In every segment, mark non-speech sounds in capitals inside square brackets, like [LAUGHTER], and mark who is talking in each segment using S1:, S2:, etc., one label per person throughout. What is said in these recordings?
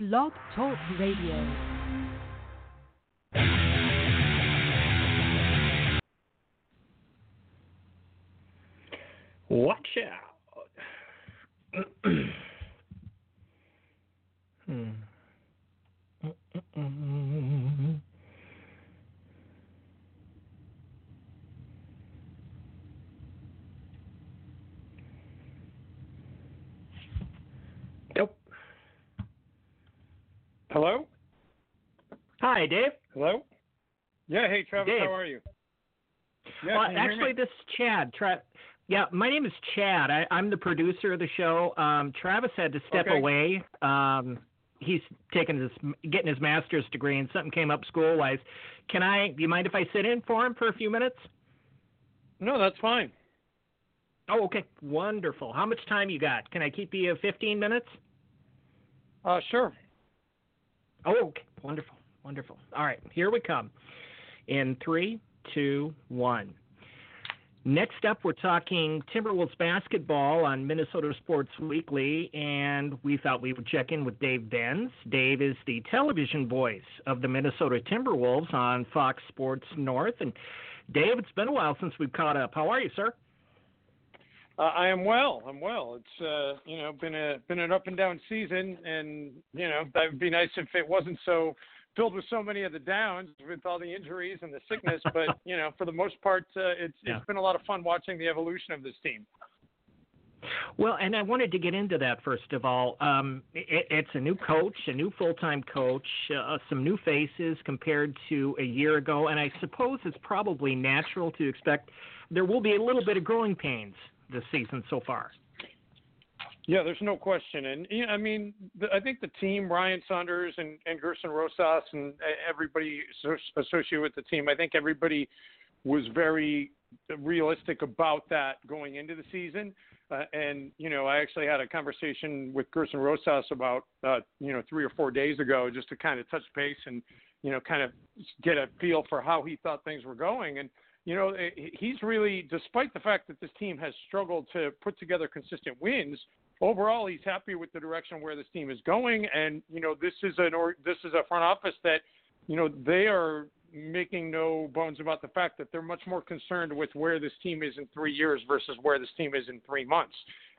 S1: Blog Talk Radio.
S2: Watch out. hmm. Mm, mm, mm,
S3: Hello?
S2: Hi, Dave.
S3: Hello? Yeah, hey Travis,
S2: Dave.
S3: how are you? Yeah,
S2: Uh,
S3: can you
S2: actually, this is Chad. Tra- yeah, my name is Chad. I, I'm the producer of the show. Um, Travis had to step
S3: Okay.
S2: away. Um, he's taking his getting his master's degree, and something came up school wise. Can I? Do you mind if I sit in for him for a few minutes?
S3: No, that's fine.
S2: Oh, okay. Wonderful. How much time you got? Can I keep you 15 minutes?
S3: Uh, sure.
S2: Oh, okay. Wonderful. Wonderful. All right. Here we come. In three, two, one. Next up, we're talking Timberwolves basketball on Minnesota Sports Weekly, and we thought we would check in with Dave Benz. Dave is the television voice of the Minnesota Timberwolves on Fox Sports North. And Dave, it's been a while since we've caught up. How are you, sir?
S3: Uh, I am well. I'm well. It's uh, you know been a been an up and down season, and you know that would be nice if it wasn't so filled with so many of the downs with all the injuries and the sickness. [LAUGHS] but you know, for the most part, uh, it's
S2: Yeah.
S3: it's been a lot of fun watching the evolution of this team.
S2: Well, and I wanted to get into that first of all. Um, it, it's a new coach, a new full-time coach, uh, some new faces compared to a year ago, and I suppose it's probably natural to expect there will be a little bit of growing pains this season so far.
S3: Yeah, there's no question, and I mean, the, I think the team, Ryan Saunders and, and Gerson Rosas, and uh, everybody associated with the team, I think everybody was very realistic about that going into the season. Uh, and you know, I actually had a conversation with Gerson Rosas about uh, you know three or four days ago, just to kind of touch base and you know kind of get a feel for how he thought things were going. And you know, eh, he's really, despite the fact that this team has struggled to put together consistent wins, overall he's happy with the direction where this team is going. And you know, this is an or this is a front office that you know they are making no bones about the fact that they're much more concerned with where this team is in three years versus where this team is in three months.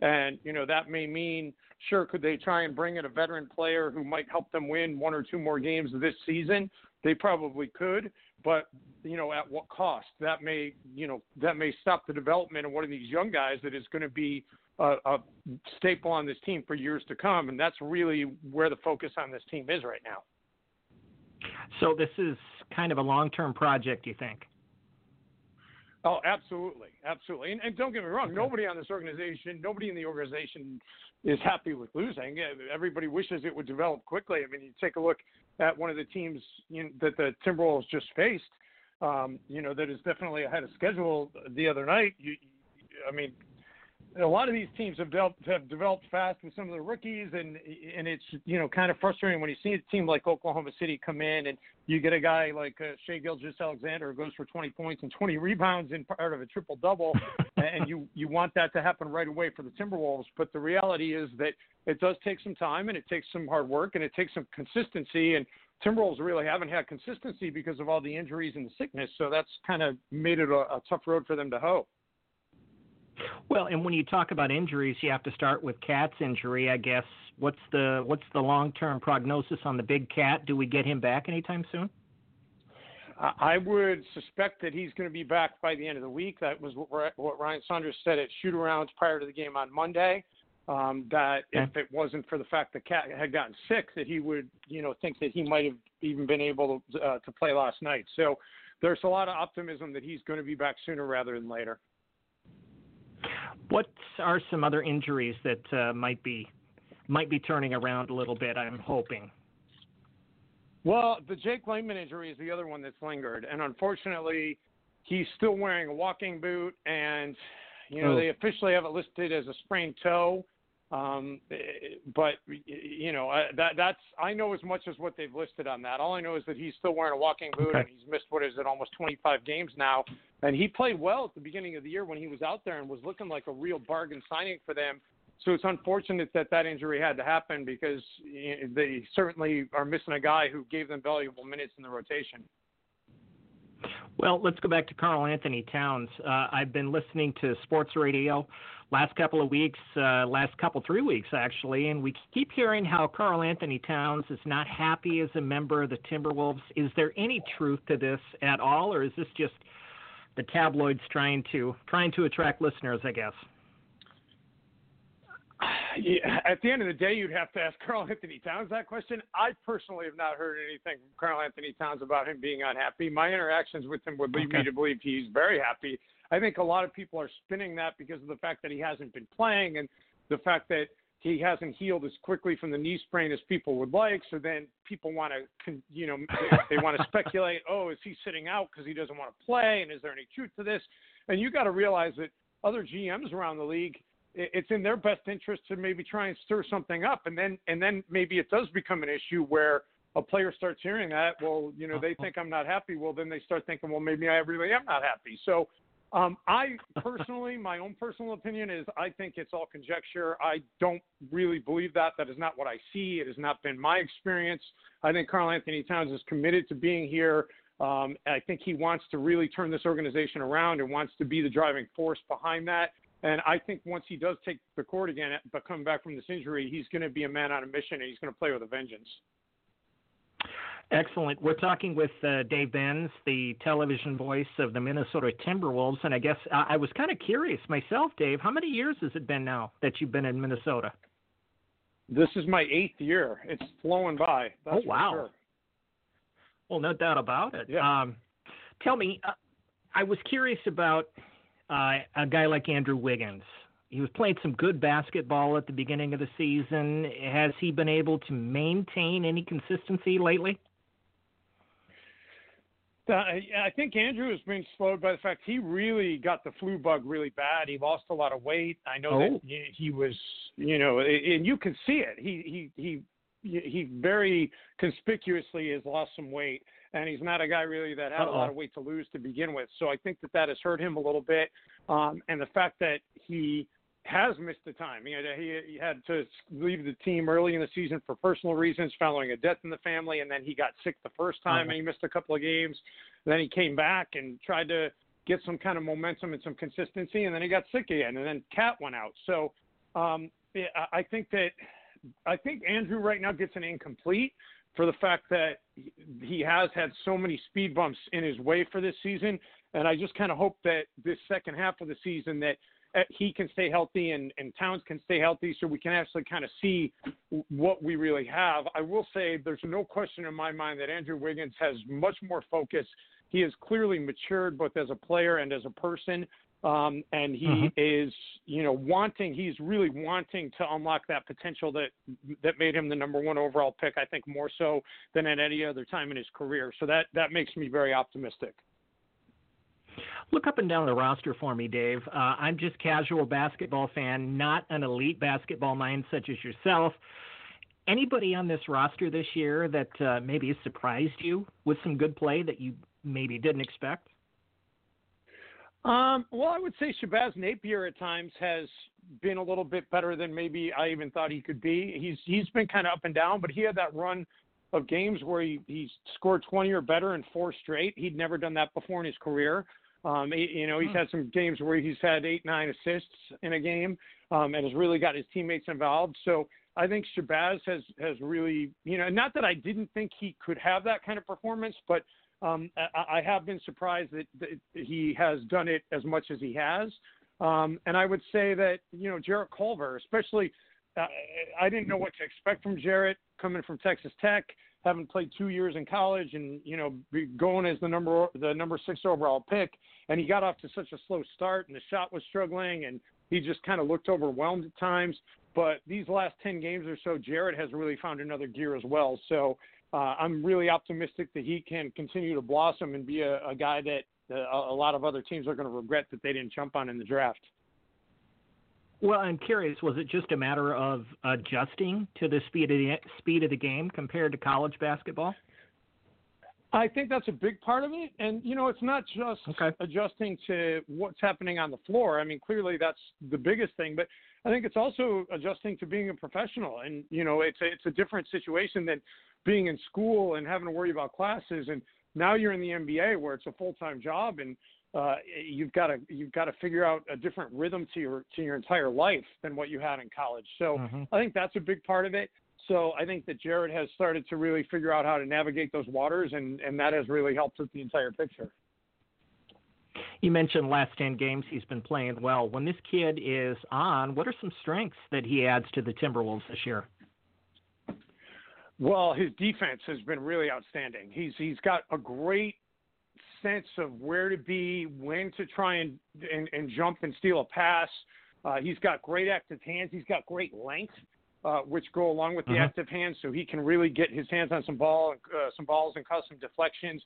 S3: And, you know, that may mean, sure, could they try and bring in a veteran player who might help them win one or two more games this season? They probably could, but, you know, at what cost? That may, you know, that may stop the development of one of these young guys that is going to be a, a staple on this team for years to come. And that's really where the focus on this team is right now.
S2: So this is kind of a long-term project, you think?
S3: Oh, absolutely, absolutely. And, and don't get me wrong, nobody on this organization, nobody in the organization is happy with losing. Everybody wishes it would develop quickly. I mean, you take a look at one of the teams you know, that the Timberwolves just faced. Um, you know, that is definitely ahead of schedule the other night. You, I mean, a lot of these teams have developed, have developed fast with some of the rookies, and and it's you know kind of frustrating when you see a team like Oklahoma City come in and you get a guy like uh, Shai Gilgeous-Alexander who goes for 20 points and 20 rebounds in part of a triple double, [LAUGHS] and you you want that to happen right away for the Timberwolves. But the reality is that it does take some time and it takes some hard work and it takes some consistency and Timberwolves really haven't had consistency because of all the injuries and the sickness, so that's kind of made it a, a tough road for them to hoe.
S2: Well, and when you talk about injuries, you have to start with KAT's injury, I guess. What's the what's the long-term prognosis on the big KAT? Do we get him back anytime soon?
S3: I I would suspect that he's going to be back by the end of the week. That was what what Ryan Saunders said at shoot arounds prior to the game on Monday. Um, that if it wasn't for the fact that KAT had gotten sick, that he would, you know, think that he might have even been able to, uh, to play last night. So there's a lot of optimism that he's going to be back sooner rather than later.
S2: What are some other injuries that uh, might be might be turning around a little bit. I'm hoping.
S3: Well, the Jake Layman injury is the other one that's lingered, and unfortunately, he's still wearing a walking boot, and you know
S2: Oh.
S3: they officially have it listed as a sprained toe. Um, but you know that that's I know as much as what they've listed on that. All I know is that he's still wearing a walking boot,
S2: Okay.
S3: and he's missed what is it almost 25 games now. And he played well at the beginning of the year when he was out there and was looking like a real bargain signing for them. So it's unfortunate that that injury had to happen because they certainly are missing a guy who gave them valuable minutes in the rotation.
S2: Well, let's go back to Karl-Anthony Towns. Uh, I've been listening to sports radio last couple of weeks, uh, last couple three weeks actually, and we keep hearing how Karl-Anthony Towns is not happy as a member of the Timberwolves. Is there any truth to this at all, or is this just the tabloids trying to trying to attract listeners? I guess.
S3: Yeah, at the end of the day, you'd have to ask Karl-Anthony Towns that question. I personally have not heard anything from Karl-Anthony Towns about him being unhappy. My interactions with him would lead me to believe he's very happy. I think a lot of people are spinning that because of the fact that he hasn't been playing and the fact that he hasn't healed as quickly from the knee sprain as people would like. So then people want to, you know, they, [LAUGHS] they want to speculate. Oh, is he sitting out because he doesn't want to play? And is there any truth to this? And you got to realize that other GMs around the league it's in their best interest to maybe try and stir something up and then and then maybe it does become an issue where a player starts hearing that well you know they think i'm not happy well then they start thinking well maybe i really am not happy so um, I [LAUGHS] personally, my own personal opinion is I think it's all conjecture. I don't really believe that. That is not what I see. It has not been my experience. I think Karl-Anthony Towns is committed to being here. Um, I think he wants to really turn this organization around and wants to be the driving force behind that. And I think once he does take the court again, but coming back from this injury, he's going to be a man on a mission and he's going to play with a vengeance.
S2: Excellent. We're talking with uh, Dave Benz, the television voice of the Minnesota Timberwolves, and I guess I, I was kind of curious myself, Dave. How many years has it been now that you've been in Minnesota?
S3: This is my eighth year. It's flowing by. That's
S2: Oh, wow.
S3: Sure.
S2: Well, no doubt about it.
S3: Yeah.
S2: Um, tell me, uh, I was curious about uh, a guy like Andrew Wiggins. He was playing some good basketball at the beginning of the season. Has he been able to maintain any consistency lately?
S3: Uh, I think Andrew has been slowed by the fact he really got the flu bug really bad. He lost a lot of weight. I know
S2: Oh.
S3: that he- he was, you know, and you can see it. He he he he very conspicuously has lost some weight, and he's not a guy really that had a lot of weight to lose to begin with. So I think that that has hurt him a little bit, um, and the fact that he has missed the time. You know, he, he had to leave the team early in the season for personal reasons, following a death in the family, and then he got sick the first time
S2: Uh-huh.
S3: and he missed a couple of games. Then he came back and tried to get some kind of momentum and some consistency, and then he got sick again, and then KAT went out. So um, I think that I think Andrew right now gets an incomplete for the fact that he- has had so many speed bumps in his way for this season, and I just kind of hope that this second half of the season that uh, he can stay healthy and, and Towns can stay healthy so we can actually kind of see what we really have. I will say there's no question in my mind that Andrew Wiggins has much more focus. He has clearly matured both as a player and as a person. Um, and he
S2: Mhm.
S3: is, you know, wanting. He's really wanting to unlock that potential that that made him the number one overall pick. I think more so than at any other time in his career. So that that makes me very optimistic.
S2: Look up and down the roster for me, Dave. Uh, I'm just casual basketball fan, not an elite basketball mind such as yourself. Anybody on this roster this year that uh, maybe surprised you with some good play that you maybe didn't expect?
S3: Um, well, I would say Shabazz Napier at times has been a little bit better than maybe I even thought he could be. He's he's been kind of up and down, but he had that run of games where he he scored 20 or better in four straight. He'd never done that before in his career. Um, he, you know, he's had some games where he's had eight, nine assists in a game, um, and has really got his teammates involved. So I think Shabazz has has really, you know, not that I didn't think he could have that kind of performance, but um, I, I have been surprised that, that he has done it as much as he has. Um, and I would say that you know Jarrett Culver, especially, uh, I didn't know what to expect from Jarrett coming from Texas Tech, having played two years in college, and you know going as the number the number six overall pick, and he got off to such a slow start, and the shot was struggling, and he just kind of looked overwhelmed at times. But these last 10 games or so, Jarrett has really found another gear as well. So uh, I'm really optimistic that he can continue to blossom and be a, a guy that uh, a lot of other teams are going to regret that they didn't jump on in the draft.
S2: Well, I'm curious. Was it just a matter of adjusting to the speed of the speed of the game compared to college basketball?
S3: I think that's a big part of it, and you know, it's not just
S2: okay.
S3: adjusting to what's happening on the floor. I mean, clearly that's the biggest thing, but I think it's also adjusting to being a professional, and you know, it's a, it's a different situation than being in school and having to worry about classes, and now you're in the NBA where it's a full time job, and uh, you've got to you've got to figure out a different rhythm to your to your entire life than what you had in college. So
S2: mm-hmm.
S3: I think that's a big part of it. So I think that Jarrett has started to really figure out how to navigate those waters, and and that has really helped with the entire picture.
S2: You mentioned last 10 games he's been playing well. When this kid is on, what are some strengths that he adds to the Timberwolves this year?
S3: Well, his defense has been really outstanding. He's he's got a great sense of where to be, when to try and and, and jump and steal a pass. Uh, he's got great active hands. He's got great length, uh, which go along with the
S2: uh-huh.
S3: active hands, so he can really get his hands on some ball, uh, some balls, and cause some deflections.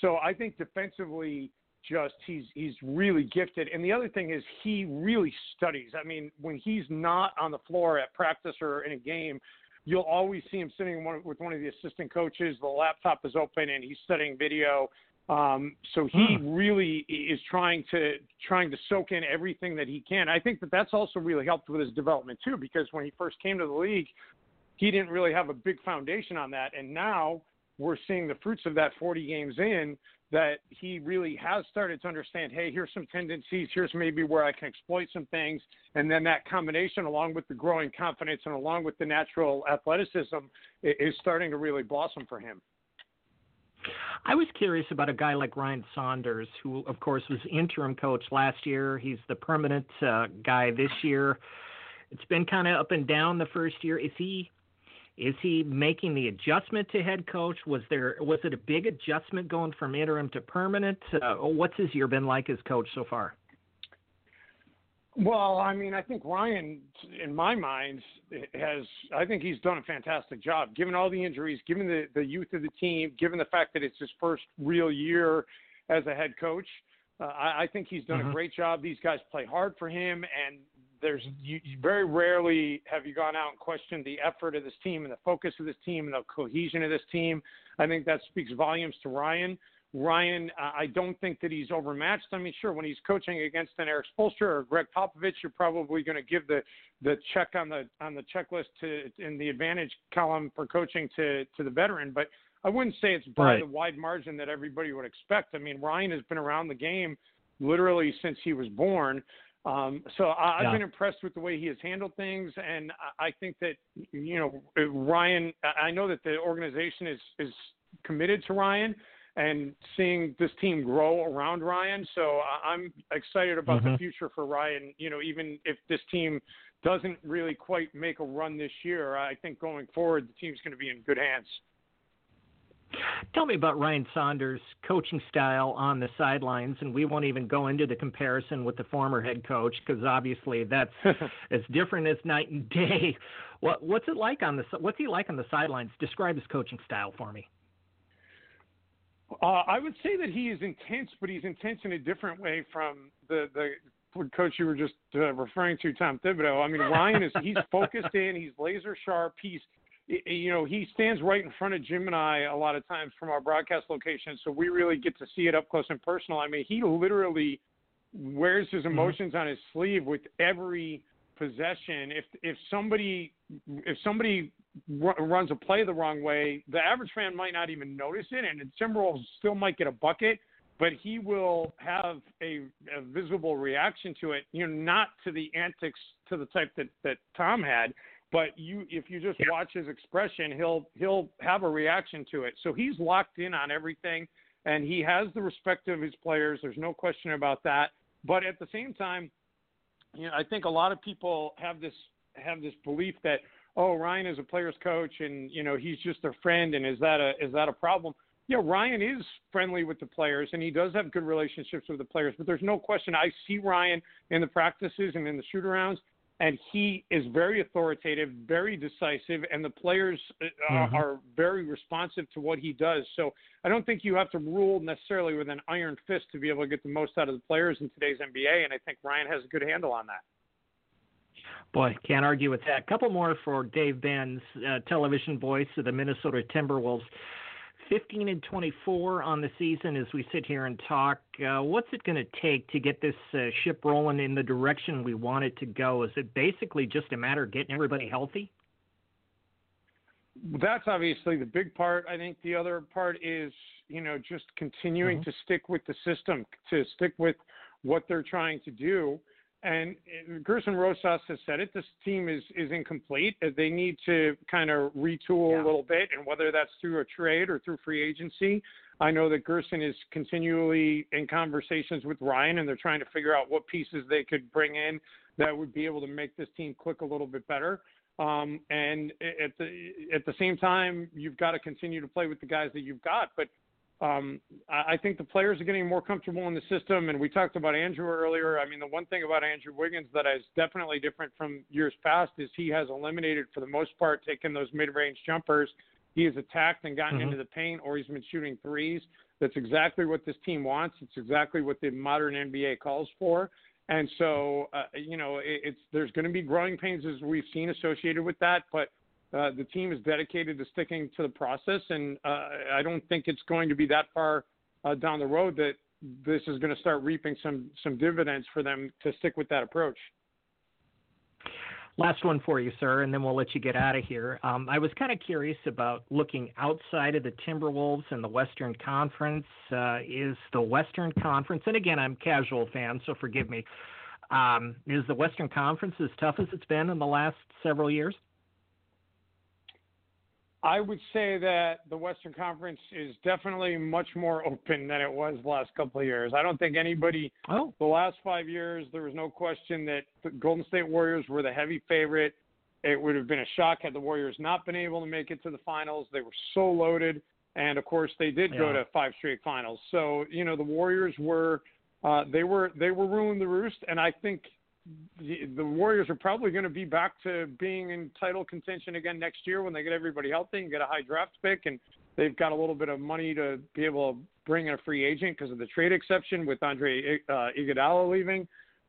S3: So I think defensively, just he's he's really gifted. And the other thing is he really studies. I mean, when he's not on the floor at practice or in a game, you'll always see him sitting with one of the assistant coaches. The laptop is open and he's studying video. Um, so he
S2: hmm.
S3: really is trying to trying to soak in everything that he can. I think that that's also really helped with his development too, because when he first came to the league, he didn't really have a big foundation on that, and now we're seeing the fruits of that 40 games in that he really has started to understand hey here's some tendencies here's maybe where i can exploit some things and then that combination along with the growing confidence and along with the natural athleticism is starting to really blossom for him
S2: I was curious about a guy like Ryan Saunders, who, of course, was interim coach last year. He's the permanent uh, guy this year. It's been kind of up and down the first year. Is he is he making the adjustment to head coach? Was there was it a big adjustment going from interim to permanent? Uh, what's his year been like as coach so far?
S3: Well, I mean, I think Ryan, in my mind, has. I think he's done a fantastic job, given all the injuries, given the the youth of the team, given the fact that it's his first real year as a head coach. Uh, I, I think he's done
S2: mm-hmm.
S3: a great job. These guys play hard for him, and there's you, you very rarely have you gone out and questioned the effort of this team and the focus of this team and the cohesion of this team. I think that speaks volumes to Ryan. Ryan, uh, I don't think that he's overmatched. I mean, sure, when he's coaching against an Erik Spoelstra or Gregg Popovich, you're probably going to give the the check on the on the checklist to in the advantage column for coaching to to the veteran. But I wouldn't say it's by
S2: right.
S3: the wide margin that everybody would expect. I mean, Ryan has been around the game literally since he was born. Um, so I, have
S2: yeah.
S3: been impressed with the way he has handled things, and I, I think that you know Ryan. I know that the organization is is committed to Ryan and seeing this team grow around Ryan. So I'm excited about
S2: mm-hmm.
S3: the future for Ryan. You know, even if this team doesn't really quite make a run this year, I think going forward the team's going to be in good hands.
S2: Tell me about Ryan Saunders' coaching style on the sidelines, and we won't even go into the comparison with the former head coach because obviously that's [LAUGHS] as different as night and day. What, what's it like on the What's he like on the sidelines? Describe his coaching style for me.
S3: Uh, I would say that he is intense, but he's intense in a different way from the the coach you were just uh, referring to, Tom Thibodeau. I mean, Ryan is he's [LAUGHS] focused in, he's laser sharp, he's you know, he stands right in front of Jim and I a lot of times from our broadcast location, so we really get to see it up close and personal. I mean, he literally wears his mm-hmm. emotions mm-hmm. on his sleeve with every possession. If if somebody if somebody r- runs a play the wrong way, the average fan might not even notice it, and Timberwolves still might get a bucket. But he will have a, a visible reaction to it, you know, not to the antics to the type that, that Tom had, but you if you just watch his expression he'll he'll have a reaction to it so he's locked in on everything and he has the respect of his players there's no question about that but at the same time you know i think a lot of people have this have this belief that oh ryan is a player's coach and you know he's just a friend and is that a is that a problem? Yeah, Ryan is friendly with the players and he does have good relationships with the players, but there's no question I see Ryan in the practices and in the shoot arounds and he is very authoritative, very decisive, and the players uh, mm-hmm. are very responsive to what he does. So I don't think you have to rule necessarily with an iron fist to be able to get the most out of the players in today's NBA, and I think Ryan has a good handle on that.
S2: Boy, can't argue with that. A couple more for Dave Benz, uh, television voice of the Minnesota Timberwolves. 15 and 24 on the season as we sit here and talk. Uh, what's it going to take to get this uh, ship rolling in the direction we want it to go? Is it basically just a matter of getting everybody healthy?
S3: That's obviously the big part. I think the other part is, you know, just continuing mm-hmm. to stick with the system, to stick with what they're trying to do. And Gerson Rosas has said it. This team is is incomplete. Uh, they need to kind of retool yeah. a little bit, and whether that's through a trade or through free agency. I know that Gerson is continually in conversations with Ryan, and they're trying to figure out what pieces they could bring in that would be able to make this team click a little bit better. Um, and at the at the same time, you've got to continue to play with the guys that you've got. But um, I think the players are getting more comfortable in the system. And we talked about Andrew earlier. I mean, the one thing about Andrew Wiggins that is definitely different from years past is he has eliminated, for the most part, taking those mid-range jumpers. He has attacked and gotten mm-hmm. into the paint, or he's been shooting threes. That's exactly what this team wants. It's exactly what the modern NBA calls for. And so, uh, you know, it, it's there's going to be growing pains as we've seen associated with that, but uh, the team is dedicated to sticking to the process, and uh, I don't think it's going to be that far uh, down the road that this is going to start reaping some some dividends for them to stick with that approach.
S2: Last one for you, sir, and then we'll let you get out of here. Um, I was kind of curious about looking outside of the Timberwolves and the Western Conference. Uh, is the Western Conference, and again, I'm casual fan, so forgive me. Um, is the Western Conference as tough as it's been in the last several years?
S3: I would say that the Western Conference is definitely much more open than it was the last couple of years. I don't think anybody, oh. the last five years, there was no question that the Golden State Warriors were the heavy favorite. It would have been a shock had the Warriors not been able to make it to the finals. They were so loaded. And of course, they did yeah. go to five straight finals. So, you know, the Warriors were. Uh, they were they were ruling the roost, and I think the, the Warriors are probably going to be back to being in title contention again next year when they get everybody healthy and get a high draft pick, and they've got a little bit of money to be able to bring in a free agent because of the trade exception with Andre uh, Iguodala leaving.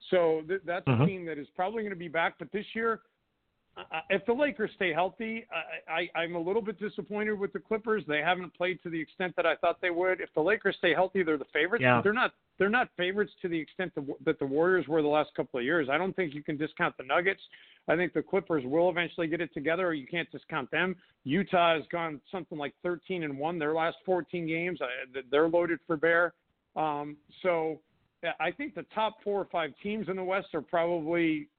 S3: So th- that's uh-huh. a team that is probably going to be back. But this year, if the Lakers stay healthy, I, I, I'm a little bit disappointed with the Clippers. They haven't played to the extent that I thought they would. If the Lakers stay healthy, they're the favorites. Yeah. They're not. They're not favorites to the extent that, that the Warriors were the last couple of years. I don't think you can discount the Nuggets. I think the Clippers will eventually get it together, or you can't discount them. Utah has gone something like 13 and one their last 14 games. They're loaded for bear. Um, so I think the top four or five teams in the West are probably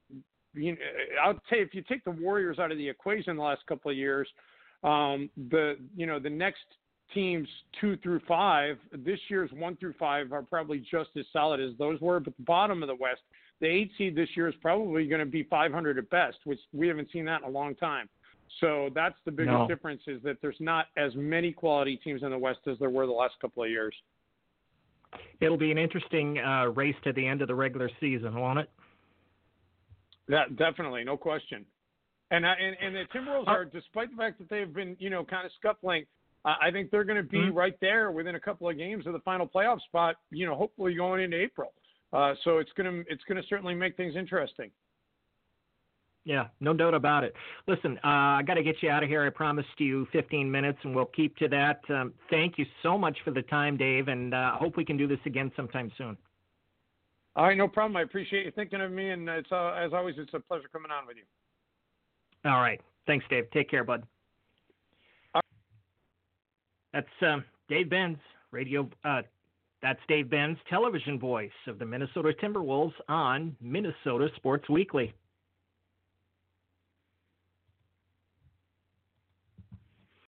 S3: you know, I'll say if you take the Warriors out of the equation the last couple of years, um, the you know the next teams two through five, this year's one through five are probably just as solid as those were. But the bottom of the West, the eight seed this year is probably going to be 500 at best, which we haven't seen that in a long time. So that's the biggest no. difference is that there's not as many quality teams in the West as there were the last couple of years.
S2: It'll be an interesting uh, race to the end of the regular season, won't it?
S3: That definitely, no question. And I, and and the Timberwolves are, despite the fact that they've been, you know, kind of scuffling, I think they're going to be mm-hmm. right there within a couple of games of the final playoff spot. You know, hopefully going into April. Uh, so it's gonna it's gonna certainly make things interesting.
S2: Yeah, no doubt about it. Listen, uh, I got to get you out of here. I promised you 15 minutes, and we'll keep to that. Um, thank you so much for the time, Dave, and uh, hope we can do this again sometime soon.
S3: All right, no problem. I appreciate you thinking of me, and it's uh, as always, it's a pleasure coming on with you.
S2: All right, thanks, Dave. Take care, bud. That's uh, Dave Benz, radio. Uh, that's Dave Benz, television voice of the Minnesota Timberwolves on Minnesota Sports Weekly.